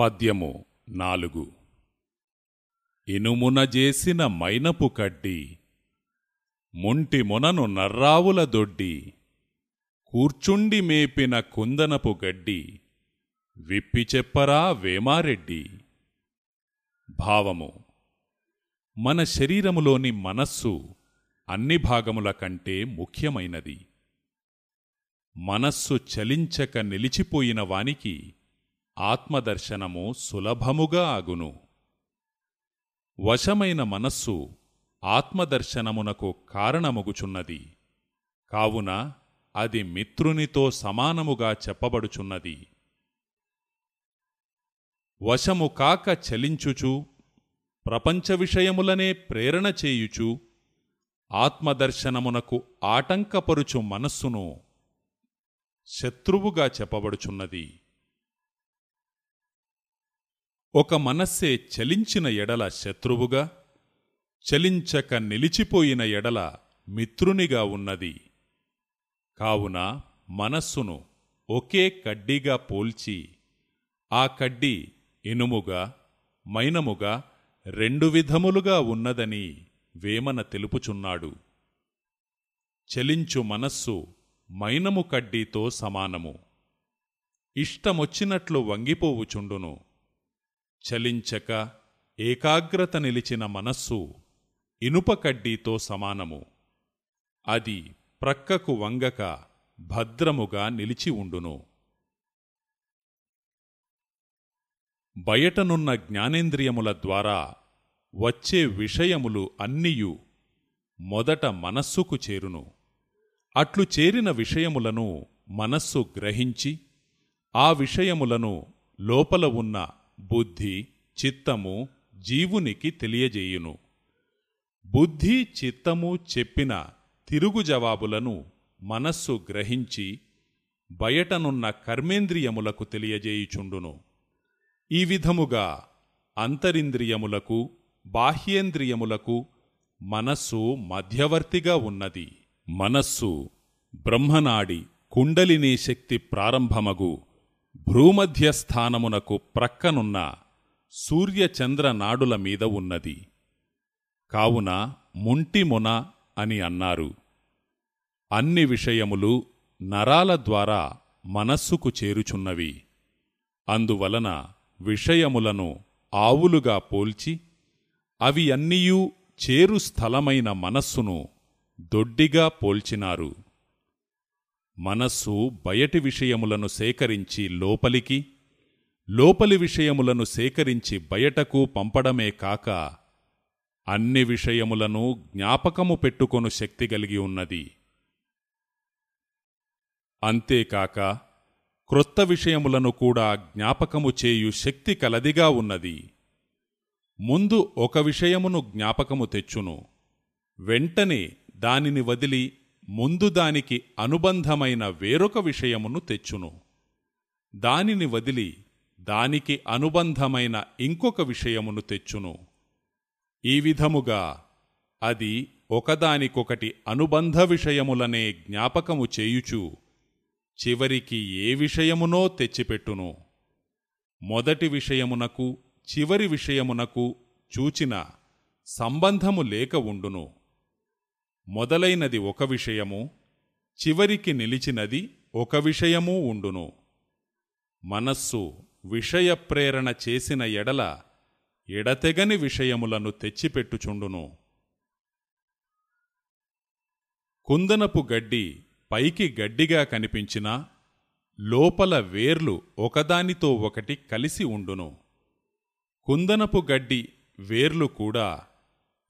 పద్యము నాలుగు. ఇనుమున జేసిన మైనపు కడ్డి ముంటి మొనను నర్రావుల దొడ్డి కూర్చుండి మేపిన కుందనపు గడ్డి విప్పి చెప్పరా వేమారెడ్డి. భావము మన శరీరములోని మనస్సు అన్ని భాగముల కంటే ముఖ్యమైనది. మనస్సు చలించక నిలిచిపోయిన వానికి ఆత్మదర్శనము సులభముగా అగును వశమైన మనస్సు ఆత్మదర్శనమునకు కారణముగుచున్నది. కావున అది మిత్రునితో సమానముగా చెప్పబడుచున్నది. వశము కాక చలించుచు ప్రపంచ విషయములనే ప్రేరణ చేయుచు ఆత్మదర్శనమునకు ఆటంకపరుచు మనస్సును శత్రువుగా చెప్పబడుచున్నది. ఒక మనస్సే చలించిన ఎడల శత్రువుగా చలించక నిలిచిపోయిన ఎడల మిత్రునిగా ఉన్నది. కావున మనస్సును ఒకే కడ్డీగా పోల్చి ఆ కడ్డీ ఇనుముగా మైనముగా రెండు విధములుగా ఉన్నదని వేమన తెలుపుచున్నాడు. చలించు మనస్సు మైనము కడ్డీతో సమానము. ఇష్టమొచ్చినట్లు వంగిపోవుచుండును. చలించక ఏకాగ్రత నిలిచిన మనస్సు ఇనుప కడ్డీతో సమానము. అది ప్రక్కకు వంగక భద్రముగా నిలిచి ఉండును. బయటనున్న జ్ఞానేంద్రియముల ద్వారా వచ్చే విషయములు అన్నియు మొదట మనస్సుకు చేరును. అట్లు చేరిన విషయములను మనస్సు గ్రహించి ఆ విషయములను లోపల ఉన్న బుద్ధి చిత్తము జీవునికి తెలియజేయును. బుద్ధి చిత్తము చెప్పిన తిరుగు జవాబులను మనస్సు గ్రహించి బయటనున్న కర్మేంద్రియములకు తెలియజేయుచుండును. ఈ విధముగా అంతరింద్రియములకు బాహ్యేంద్రియములకు మనస్సు మధ్యవర్తిగా ఉన్నది. మనస్సు బ్రహ్మనాడి కుండలినీ శక్తి ప్రారంభమగు. భ్రూమధ్యస్థానమునకు ప్రక్కనున్న సూర్యచంద్ర నాడుల మీద ఉన్నది. కావున ముంటిమున అని అన్నారు. అన్ని విషయములు నరాల ద్వారా మనస్సుకు చేరుచున్నవి. అందువలన విషయములను ఆవులుగా పోల్చి అవి అన్నియూ చేరు స్థలమైన మనస్సును దొడ్డిగా పోల్చినారు. మనస్సు బయటి విషయములను సేకరించి లోపలికి లోపలి విషయములను సేకరించి బయటకు పంపడమే కాక అన్ని విషయములను జ్ఞాపకము పెట్టుకొను శక్తి కలిగి ఉన్నది. అంతేకాక క్రొత్త విషయములను కూడా జ్ఞాపకము చేయు శక్తి కలదిగా ఉన్నది. ముందు ఒక విషయమును జ్ఞాపకము తెచ్చును వెంటనే దానిని వదిలి ముందు దానికి అనుబంధమైన వేరొక విషయమును తెచ్చును. దానిని వదిలి దానికి అనుబంధమైన ఇంకొక విషయమును తెచ్చును. ఈ విధముగా అది ఒకదానికొకటి అనుబంధ విషయములనే జ్ఞాపకము చేయుచు చివరికి ఏ విషయమునో తెచ్చిపెట్టును. మొదటి విషయమునకు చివరి విషయమునకు చూచిన సంబంధము లేక ఉండును. మొదలైనది ఒక విషయము చివరికి నిలిచినది ఒక విషయమూ ఉండును. మనస్సు విషయప్రేరణ చేసిన ఎడల ఎడతెగని విషయములను తెచ్చిపెట్టుచుండును. కుందనపు గడ్డి పైకి గడ్డిగా కనిపించినా లోపల వేర్లు ఒకదానితో ఒకటి కలిసి ఉండును. కుందనపు గడ్డి వేర్లు కూడా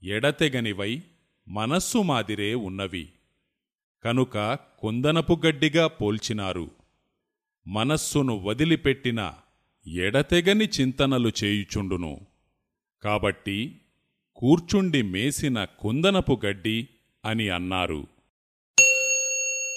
ఎడతెగనివై మనస్సు మాదిరే ఉన్నవి. కనుక కుందనపు గడ్డిగా పోల్చినారు. మనస్సును వదిలిపెట్టిన ఎడతెగని చింతనలు చేయుచుండును. కాబట్టి కూర్చుండి మేసిన కుందనపు గడ్డి అని అన్నారు.